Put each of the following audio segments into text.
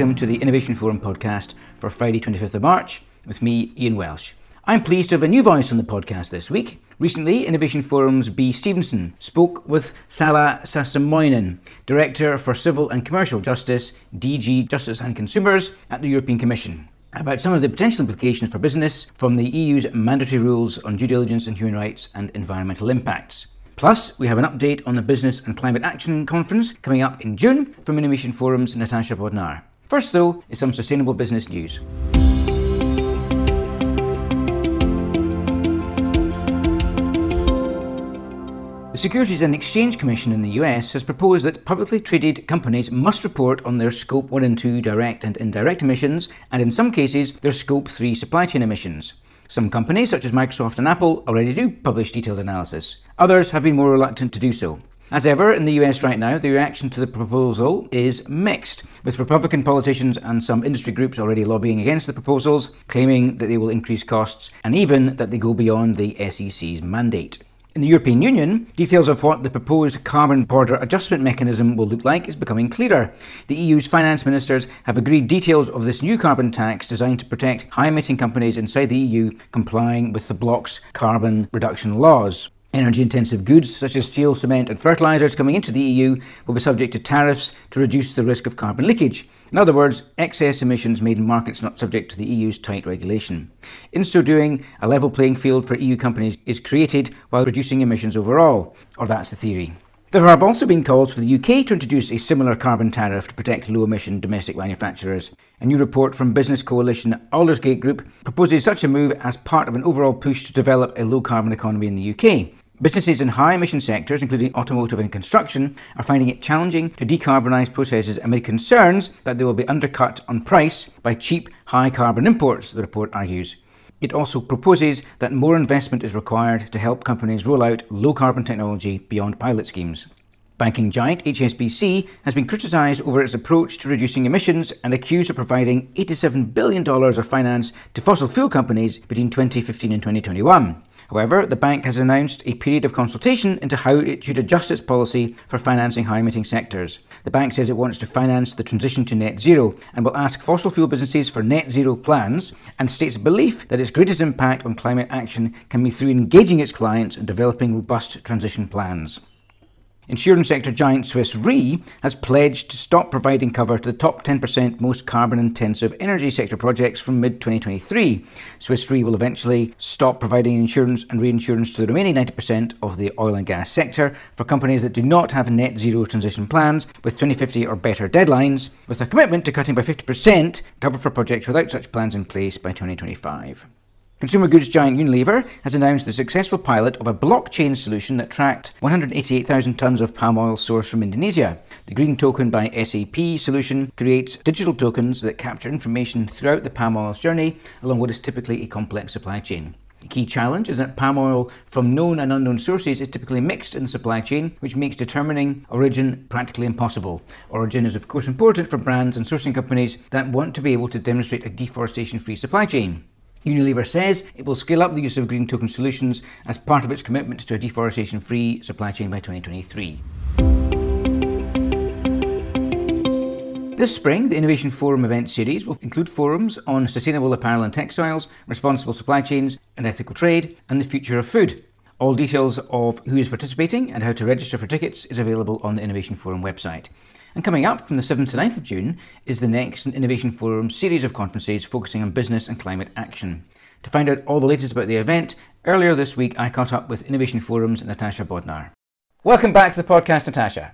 Welcome to the Innovation Forum podcast for Friday, 25th of March, with me, Ian Welsh. I'm pleased to have a new voice on the podcast this week. Recently, Innovation Forum's B. Stevenson spoke with Salla Saastamoinen, Director for Civil and Commercial Justice, DG Justice and Consumers at the European Commission, about some of the potential implications for business from the EU's mandatory rules on due diligence and human rights and environmental impacts. Plus, we have an update on the Business and Climate Action Conference coming up in June from Innovation Forum's Natasha Bodnar. First, though, is some sustainable business news. The Securities and Exchange Commission in the US has proposed that publicly traded companies must report on their Scope 1 and 2 direct and indirect emissions, and in some cases, their Scope 3 supply chain emissions. Some companies, such as Microsoft and Apple, already do publish detailed analysis. Others have been more reluctant to do so. As ever, in the US right now, the reaction to the proposal is mixed, with Republican politicians and some industry groups already lobbying against the proposals, claiming that they will increase costs and even that they go beyond the SEC's mandate. In the European Union, details of what the proposed carbon border adjustment mechanism will look like is becoming clearer. The EU's finance ministers have agreed details of this new carbon tax designed to protect high emitting companies inside the EU complying with the bloc's carbon reduction laws. Energy intensive goods such as steel, cement, and fertilisers coming into the EU will be subject to tariffs to reduce the risk of carbon leakage. In other words, excess emissions made in markets not subject to the EU's tight regulation. In so doing, a level playing field for EU companies is created while reducing emissions overall, or that's the theory. There have also been calls for the UK to introduce a similar carbon tariff to protect low emission domestic manufacturers. A new report from business coalition Aldersgate Group proposes such a move as part of an overall push to develop a low carbon economy in the UK. Businesses in high emission sectors, including automotive and construction, are finding it challenging to decarbonise processes amid concerns that they will be undercut on price by cheap, high carbon imports, the report argues. It also proposes that more investment is required to help companies roll out low carbon technology beyond pilot schemes. Banking giant HSBC has been criticised over its approach to reducing emissions and accused of providing $87 billion of finance to fossil fuel companies between 2015 and 2021. However, the bank has announced a period of consultation into how it should adjust its policy for financing high emitting sectors. The bank says it wants to finance the transition to net zero and will ask fossil fuel businesses for net zero plans and states belief that its greatest impact on climate action can be through engaging its clients and developing robust transition plans. Insurance sector giant Swiss Re has pledged to stop providing cover to the top 10% most carbon intensive energy sector projects from mid 2023. Swiss Re will eventually stop providing insurance and reinsurance to the remaining 90% of the oil and gas sector for companies that do not have net zero transition plans with 2050 or better deadlines, with a commitment to cutting by 50% cover for projects without such plans in place by 2025. Consumer goods giant Unilever has announced the successful pilot of a blockchain solution that tracked 188,000 tonnes of palm oil sourced from Indonesia. The Green Token by SAP solution creates digital tokens that capture information throughout the palm oil's journey along what is typically a complex supply chain. The key challenge is that palm oil from known and unknown sources is typically mixed in the supply chain, which makes determining origin practically impossible. Origin is, of course, important for brands and sourcing companies that want to be able to demonstrate a deforestation free supply chain. Unilever says it will scale up the use of green token solutions as part of its commitment to a deforestation free supply chain by 2023. This spring, the Innovation Forum event series will include forums on sustainable apparel and textiles, responsible supply chains and ethical trade, and the future of food. All details of who is participating and how to register for tickets is available on the Innovation Forum website. And coming up from the 7th to 9th of June is the next Innovation Forum series of conferences focusing on business and climate action. To find out all the latest about the event, earlier this week I caught up with Innovation Forum's Natasha Bodnar. Welcome back to the podcast, Natasha.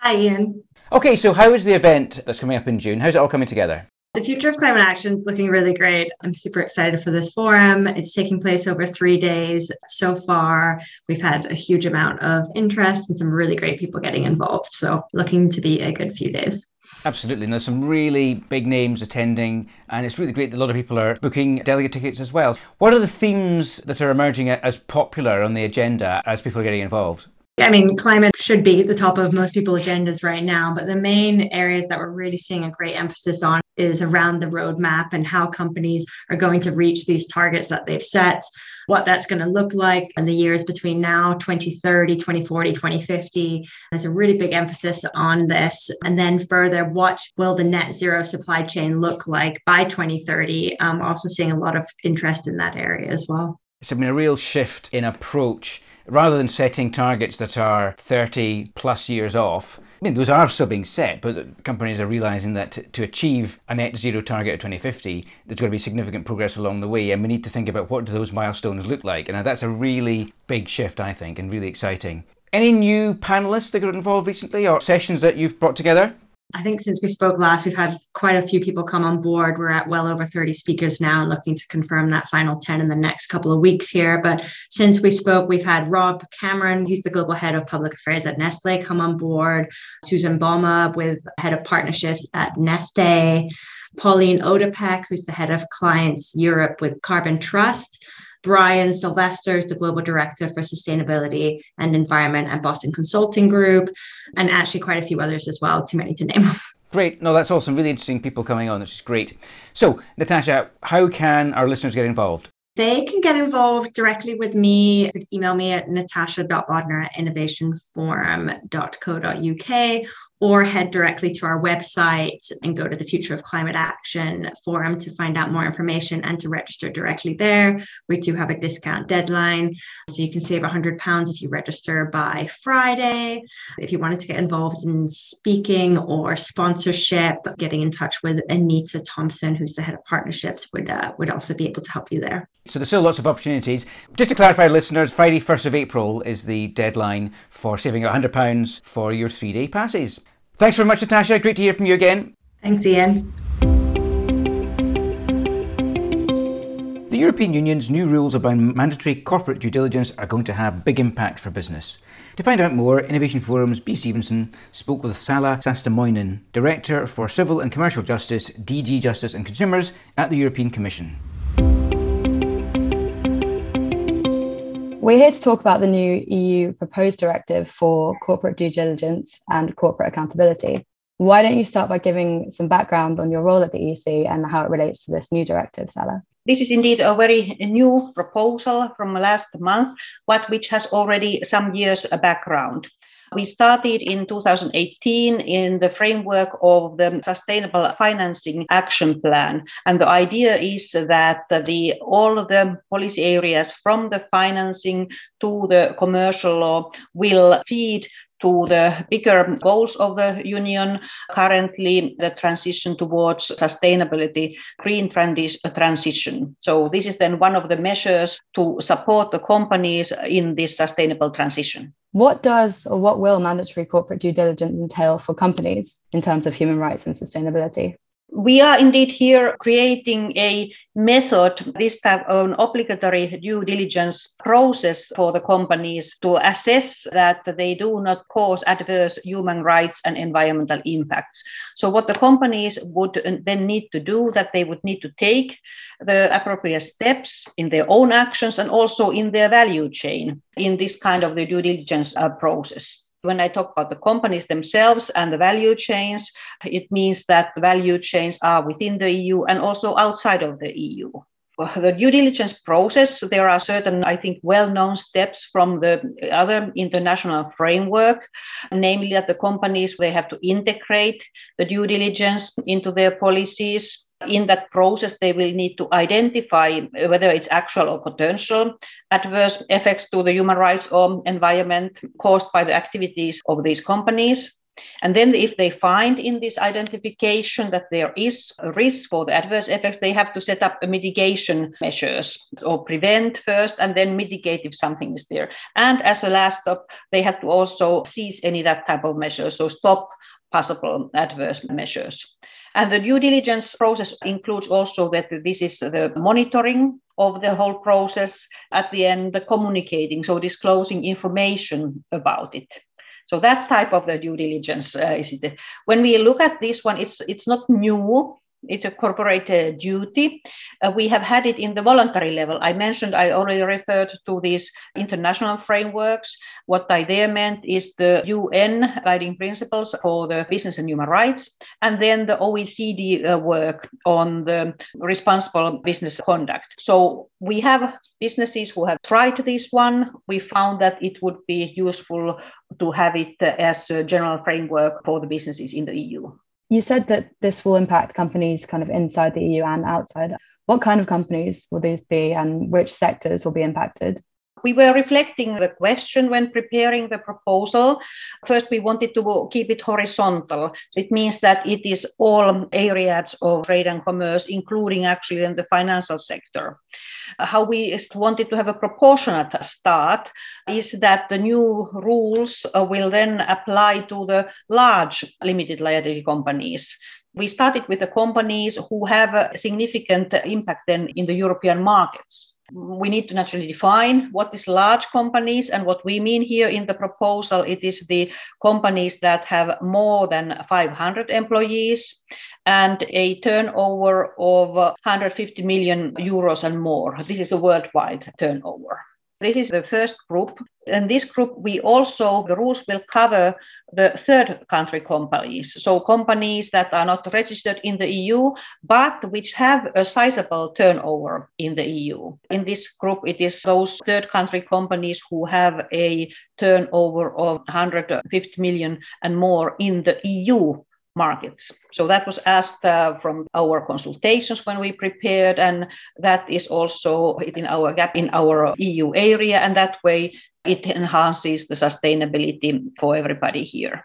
Hi, Ian. Okay, so how is the event that's coming up in June? How's it all coming together? The future of climate action is looking really great. I'm super excited for this forum. It's taking place over three days. So far, we've had a huge amount of interest and some really great people getting involved. So, looking to be a good few days. Absolutely. And there's some really big names attending, and it's really great that a lot of people are booking delegate tickets as well. What are the themes that are emerging as popular on the agenda as people are getting involved? I mean, climate should be the top of most people's agendas right now, but the main areas that we're really seeing a great emphasis on is around the roadmap and how companies are going to reach these targets that they've set, what that's going to look like in the years between now, 2030, 2040, 2050. There's a really big emphasis on this. And then further, what will the net zero supply chain look like by 2030? I'm also seeing a lot of interest in that area as well. It's been a real shift in approach rather than setting targets that are 30 plus years off, I mean, those are still being set, but companies are realizing that to, to achieve a net zero target of 2050, there's going to be significant progress along the way, and we need to think about what do those milestones look like. And that's a really big shift, I think, and really exciting. Any new panelists that got involved recently or sessions that you've brought together? I think since we spoke last, we've had quite a few people come on board. We're at well over 30 speakers now and looking to confirm that final 10 in the next couple of weeks here. But since we spoke, we've had Rob Cameron, he's the global head of public affairs at Nestle, come on board, Susan Balma with head of partnerships at Neste, Pauline Odepek, who's the head of clients Europe with Carbon Trust. Brian Sylvester is the Global Director for Sustainability and Environment at Boston Consulting Group, and actually quite a few others as well, too many to name. Great. No, that's awesome. Really interesting people coming on, which is great. So, Natasha, how can our listeners get involved? They can get involved directly with me. You could email me at natasha.bodnar at innovationforum.co.uk or head directly to our website and go to the Future of Climate Action forum to find out more information and to register directly there. We do have a discount deadline, so you can save £100 if you register by Friday. If you wanted to get involved in speaking or sponsorship, getting in touch with Anita Thompson, who's the head of partnerships, would, uh, would also be able to help you there. So there's still lots of opportunities. Just to clarify, listeners, Friday, 1st of April is the deadline for saving £100 for your three day passes. Thanks very much, Natasha. Great to hear from you again. Thanks, Ian. The European Union's new rules about mandatory corporate due diligence are going to have big impact for business. To find out more, Innovation Forum's B. Stevenson spoke with Salla Saastamoinen, Director for Civil and Commercial Justice, DG Justice and Consumers at the European Commission. We're here to talk about the new EU proposed directive for corporate due diligence and corporate accountability. Why don't you start by giving some background on your role at the EC and how it relates to this new directive, Salla? This is indeed a very new proposal from last month, but which has already some years of background. We started in 2018 in the framework of the Sustainable Financing Action Plan. And the idea is that the, all the policy areas from the financing to the commercial law will feed to the bigger goals of the union. Currently, the transition towards sustainability, green transition. So, this is then one of the measures to support the companies in this sustainable transition. What does or what will mandatory corporate due diligence entail for companies in terms of human rights and sustainability? We are indeed here creating a method, this type of an obligatory due diligence process for the companies to assess that they do not cause adverse human rights and environmental impacts. So what the companies would then need to do that they would need to take the appropriate steps in their own actions and also in their value chain in this kind of the due diligence uh, process. When I talk about the companies themselves and the value chains, it means that the value chains are within the EU and also outside of the EU. For the due diligence process, there are certain, I think, well known steps from the other international framework, namely that the companies they have to integrate the due diligence into their policies in that process, they will need to identify whether it's actual or potential adverse effects to the human rights or environment caused by the activities of these companies. And then, if they find in this identification that there is a risk for the adverse effects, they have to set up mitigation measures or prevent first and then mitigate if something is there. And as a last step, they have to also cease any that type of measures, so stop possible adverse measures. And the due diligence process includes also that this is the monitoring of the whole process, at the end, the communicating, so disclosing information about it. So that type of the due diligence uh, is it. When we look at this one, it's it's not new. It's a corporate uh, duty. Uh, we have had it in the voluntary level. I mentioned, I already referred to these international frameworks. What I there meant is the UN guiding principles for the business and human rights, and then the OECD uh, work on the responsible business conduct. So we have businesses who have tried this one. We found that it would be useful to have it as a general framework for the businesses in the EU. You said that this will impact companies kind of inside the EU and outside. What kind of companies will these be and which sectors will be impacted? We were reflecting the question when preparing the proposal. First, we wanted to keep it horizontal. It means that it is all areas of trade and commerce, including actually in the financial sector. How we wanted to have a proportionate start is that the new rules will then apply to the large limited liability companies we started with the companies who have a significant impact then in the European markets we need to naturally define what is large companies and what we mean here in the proposal. It is the companies that have more than 500 employees and a turnover of 150 million euros and more. This is a worldwide turnover this is the first group. In this group, we also, the rules will cover the third country companies. So companies that are not registered in the EU, but which have a sizable turnover in the EU. In this group, it is those third country companies who have a turnover of 150 million and more in the EU markets. So that was asked uh, from our consultations when we prepared, and that is also in our gap in our EU area, and that way it enhances the sustainability for everybody here.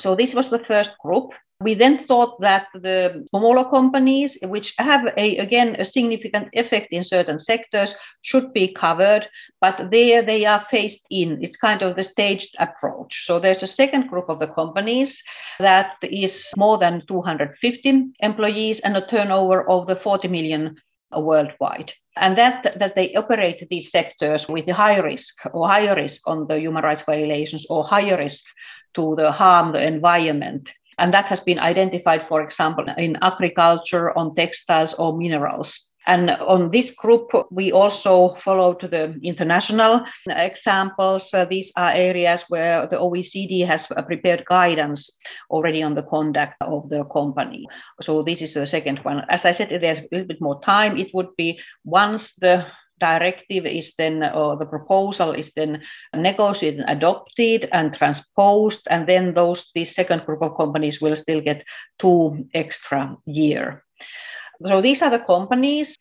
So this was the first group. We then thought that the smaller companies, which have a, again a significant effect in certain sectors, should be covered, but there they are phased in. It's kind of the staged approach. So there's a second group of the companies that is more than 250 employees and a turnover of the 40 million worldwide. And that, that they operate these sectors with high risk or higher risk on the human rights violations or higher risk to the harm the environment and that has been identified, for example, in agriculture, on textiles or minerals. And on this group, we also followed the international examples. Uh, these are areas where the OECD has prepared guidance already on the conduct of the company. So this is the second one. As I said, there's a little bit more time. It would be once the directive is then, or the proposal is then negotiated, adopted, and transposed, and then those this second group of companies will still get two extra year. So these are the companies.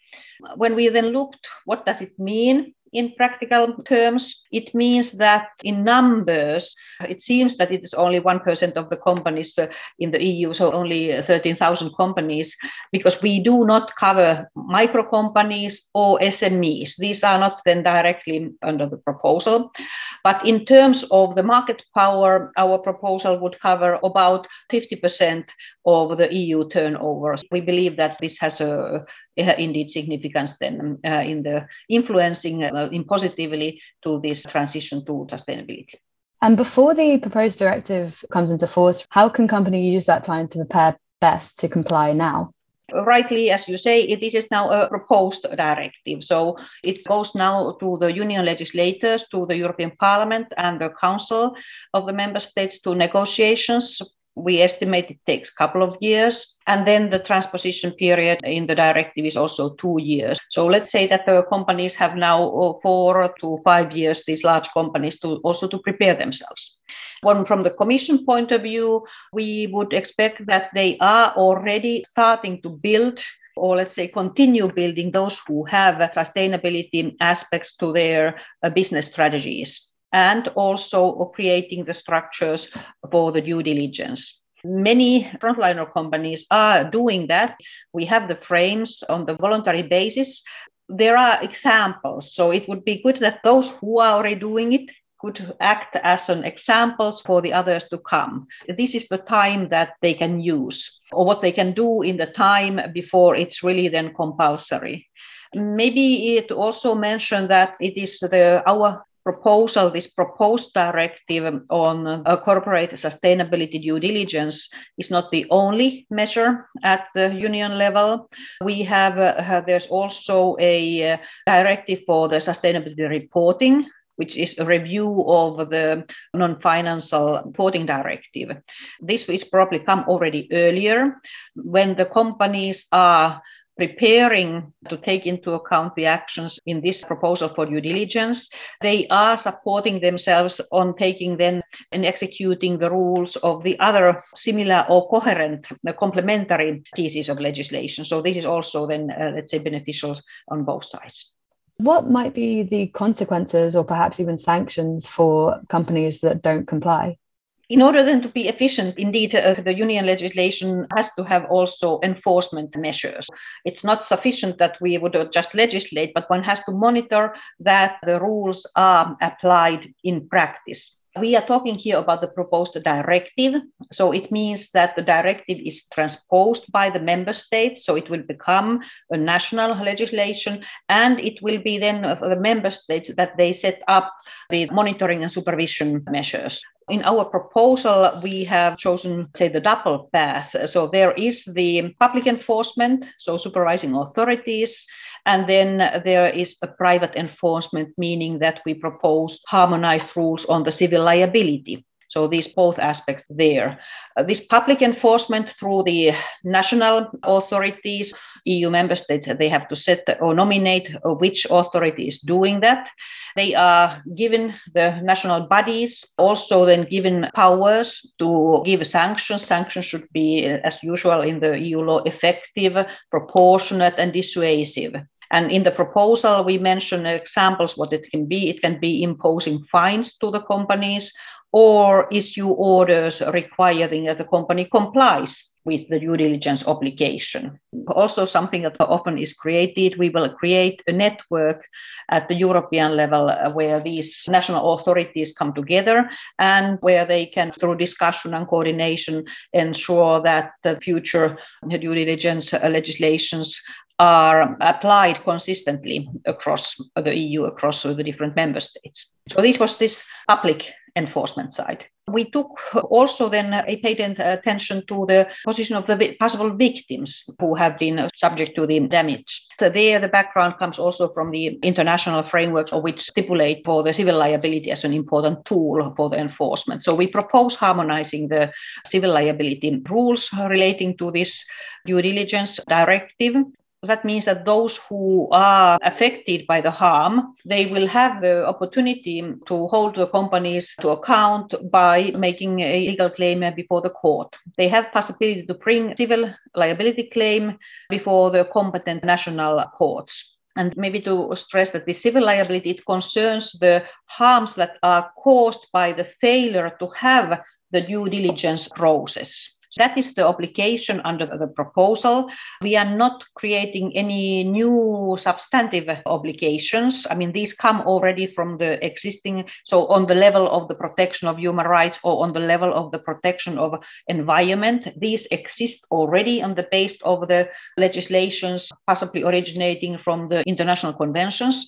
When we then looked, what does it mean? In practical terms, it means that in numbers, it seems that it is only 1% of the companies uh, in the EU, so only 13,000 companies, because we do not cover micro companies or SMEs. These are not then directly under the proposal. But in terms of the market power, our proposal would cover about 50% of the EU turnover. We believe that this has a indeed significance then uh, in the influencing uh, in positively to this transition to sustainability. And before the proposed directive comes into force, how can companies use that time to prepare best to comply now? rightly, as you say, this is now a proposed directive. So it goes now to the union legislators, to the European Parliament and the Council of the Member States to negotiations we estimate it takes a couple of years. And then the transposition period in the directive is also two years. So let's say that the companies have now uh, four to five years, these large companies, to also to prepare themselves. One from the Commission point of view, we would expect that they are already starting to build or let's say continue building those who have sustainability aspects to their uh, business strategies and also creating the structures for the due diligence. Many frontliner companies are doing that. We have the frames on the voluntary basis. There are examples, so it would be good that those who are already doing it could act as an examples for the others to come. This is the time that they can use, or what they can do in the time before it's really then compulsory. Maybe it also mentioned that it is the our proposal, this proposed directive on uh, corporate sustainability due diligence, is not the only measure at the union level. We have, uh, there's also a uh, directive for the sustainability reporting which is a review of the non-financial reporting directive. This is probably come already earlier when the companies are preparing to take into account the actions in this proposal for due diligence. They are supporting themselves on taking then and executing the rules of the other similar or coherent uh, complementary pieces of legislation. So this is also then, uh, let's say, beneficial on both sides. What might be the consequences or perhaps even sanctions for companies that don't comply? In order then to be efficient, indeed, uh, the union legislation has to have also enforcement measures. It's not sufficient that we would just legislate, but one has to monitor that the rules are applied in practice. We are talking here about the proposed directive. So it means that the directive is transposed by the member states. So it will become a national legislation and it will be then for the member states that they set up the monitoring and supervision measures. In our proposal, we have chosen, say, the double path. So there is the public enforcement, so supervising authorities, and then there is a private enforcement, meaning that we propose harmonized rules on the civil liability. So these both aspects there. Uh, this public enforcement through the national authorities EU member states, they have to set or nominate which authority is doing that. They are given the national bodies also then given powers to give sanctions. Sanctions should be, as usual in the EU law, effective, proportionate, and dissuasive. And in the proposal, we mention examples what it can be. It can be imposing fines to the companies or issue orders requiring that the company complies with the due diligence obligation. Also, something that often is created, we will create a network at the European level where these national authorities come together and where they can, through discussion and coordination, ensure that the future due diligence legislations are applied consistently across the EU, across the different member states. So this was this public enforcement side. We took also then uh, a patent attention to the position of the possible victims who have been uh, subject to the damage. So there, the background comes also from the international frameworks which stipulate for the civil liability as an important tool for the enforcement. So we propose harmonizing the civil liability rules relating to this due diligence directive that means that those who are affected by the harm they will have the opportunity to hold the companies to account by making a legal claim before the court. They have possibility to bring civil liability claim before the competent national courts. And maybe to stress that the civil liability it concerns the harms that are caused by the failure to have the due diligence process that is the obligation under the proposal. We are not creating any new substantive obligations. I mean, these come already from the existing, so on the level of the protection of human rights or on the level of the protection of environment, these exist already on the base of the legislations, possibly originating from the international conventions.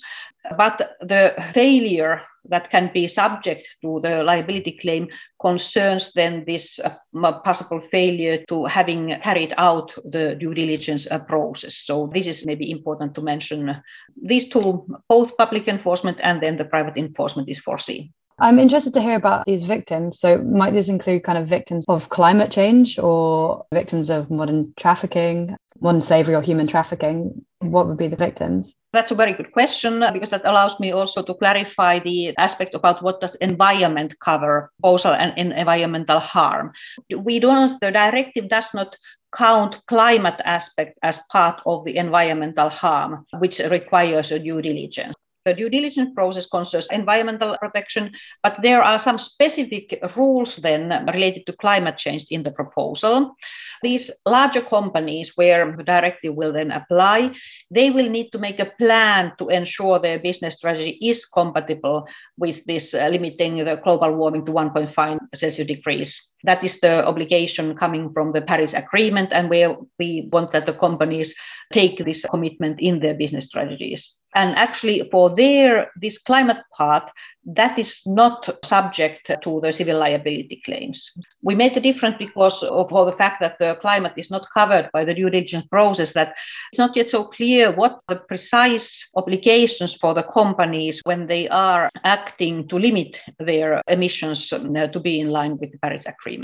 But the failure that can be subject to the liability claim concerns then this uh, possible failure to having carried out the due diligence uh, process. So this is maybe important to mention. These two, both public enforcement and then the private enforcement is foreseen. I'm interested to hear about these victims. So, might this include kind of victims of climate change or victims of modern trafficking, modern slavery, or human trafficking? What would be the victims? That's a very good question because that allows me also to clarify the aspect about what does environment cover, also and environmental harm. We don't. The directive does not count climate aspect as part of the environmental harm, which requires a due diligence. The due diligence process concerns environmental protection, but there are some specific rules then related to climate change in the proposal. These larger companies where the directive will then apply, they will need to make a plan to ensure their business strategy is compatible with this uh, limiting the global warming to 1.5 Celsius degrees. That is the obligation coming from the Paris Agreement, and where we want that the companies take this commitment in their business strategies. And actually, for their this climate part, that is not subject to the civil liability claims. We made the difference because of the fact that the climate is not covered by the due diligence process, that it's not yet so clear what the precise obligations for the companies when they are acting to limit their emissions uh, to be in line with the Paris Agreement.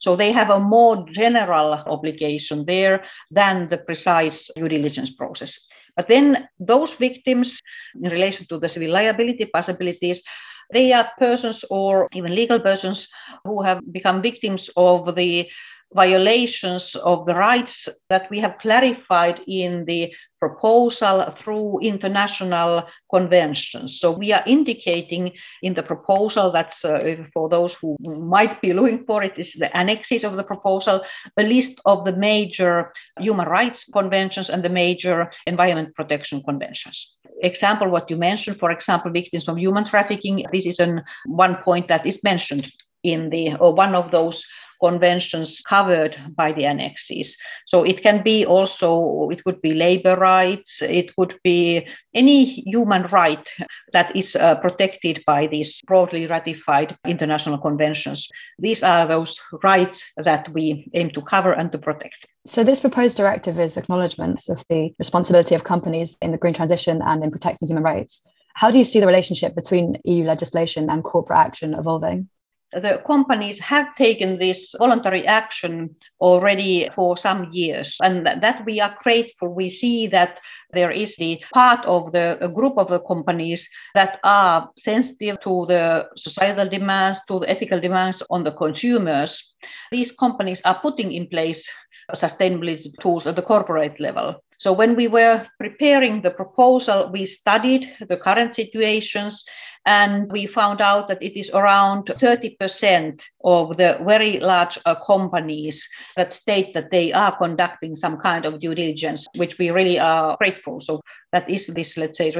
So they have a more general obligation there than the precise due diligence process. But then those victims, in relation to the civil liability possibilities, they are persons or even legal persons who have become victims of the violations of the rights that we have clarified in the proposal through international conventions. So we are indicating in the proposal that's uh, for those who might be looking for it is the annexes of the proposal, a list of the major human rights conventions and the major environment protection conventions. Example, what you mentioned, for example, victims of human trafficking. This is an, one point that is mentioned in the or one of those conventions covered by the annexes. So it can be also, it could be labor rights, it could be any human right that is uh, protected by these broadly ratified international conventions. These are those rights that we aim to cover and to protect. So, this proposed directive is acknowledgements of the responsibility of companies in the green transition and in protecting human rights. How do you see the relationship between EU legislation and corporate action evolving? The companies have taken this voluntary action already for some years. And that we are grateful. We see that there is the part of the group of the companies that are sensitive to the societal demands to the ethical demands on the consumers. These companies are putting in place sustainability tools at the corporate level so when we were preparing the proposal, we studied the current situations and we found out that it is around 30% of the very large uh, companies that state that they are conducting some kind of due diligence, which we really are grateful. So that is this, let's say,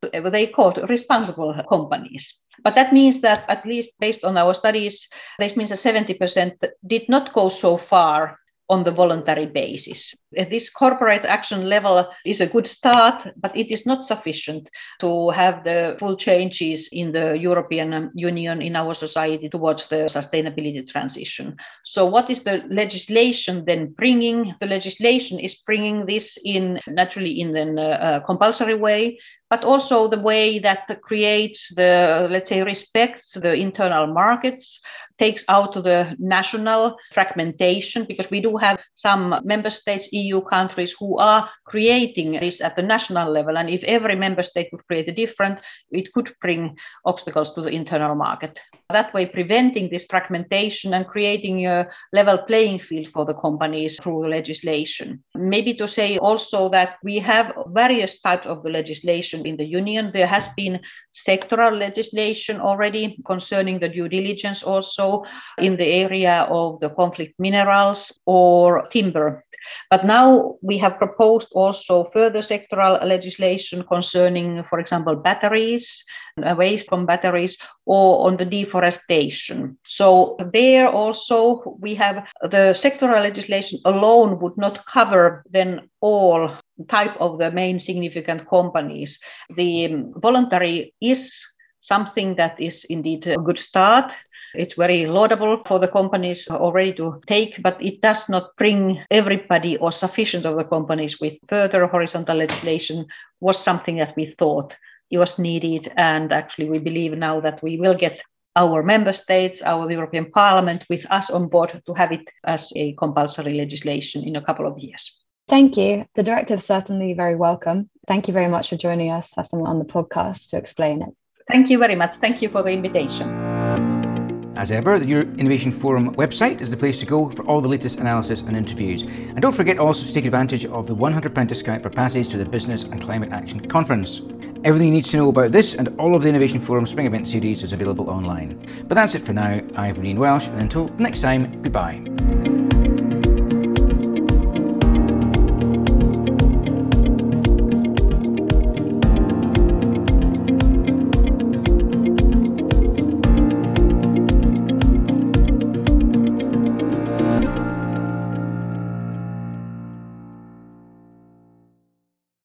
they call responsible companies. But that means that, at least based on our studies, this means that 70% did not go so far on the voluntary basis. This corporate action level is a good start, but it is not sufficient to have the full changes in the European Union, in our society towards the sustainability transition. So, what is the legislation then bringing? The legislation is bringing this in naturally in a uh, compulsory way, but also the way that creates the, let's say, respects the internal markets, takes out the national fragmentation, because we do have some member states, EU countries, who are creating this at the national level. And if every member state would create a different, it could bring obstacles to the internal market. That way, preventing this fragmentation and creating a level playing field for the companies through legislation. Maybe to say also that we have various types of the legislation in the union. There has been sectoral legislation already concerning the due diligence also in the area of the conflict minerals or timber but now we have proposed also further sectoral legislation concerning, for example, batteries, uh, waste from batteries, or on the deforestation. So there also we have the sectoral legislation alone would not cover then all type of the main significant companies. The voluntary is something that is indeed a good start. It's very laudable for the companies already to take, but it does not bring everybody or sufficient of the companies with further horizontal legislation was something that we thought it was needed. And actually, we believe now that we will get our member states, our European Parliament with us on board to have it as a compulsory legislation in a couple of years. Thank you. The directive is certainly very welcome. Thank you very much for joining us on the podcast to explain it. Thank you very much. Thank you for the invitation. As ever, the Europe Innovation Forum website is the place to go for all the latest analysis and interviews. And don't forget also to take advantage of the £100 discount for passes to the Business and Climate Action Conference. Everything you need to know about this and all of the Innovation Forum Spring Event series is available online. But that's it for now. I'm Reneen Welsh, and until next time, goodbye.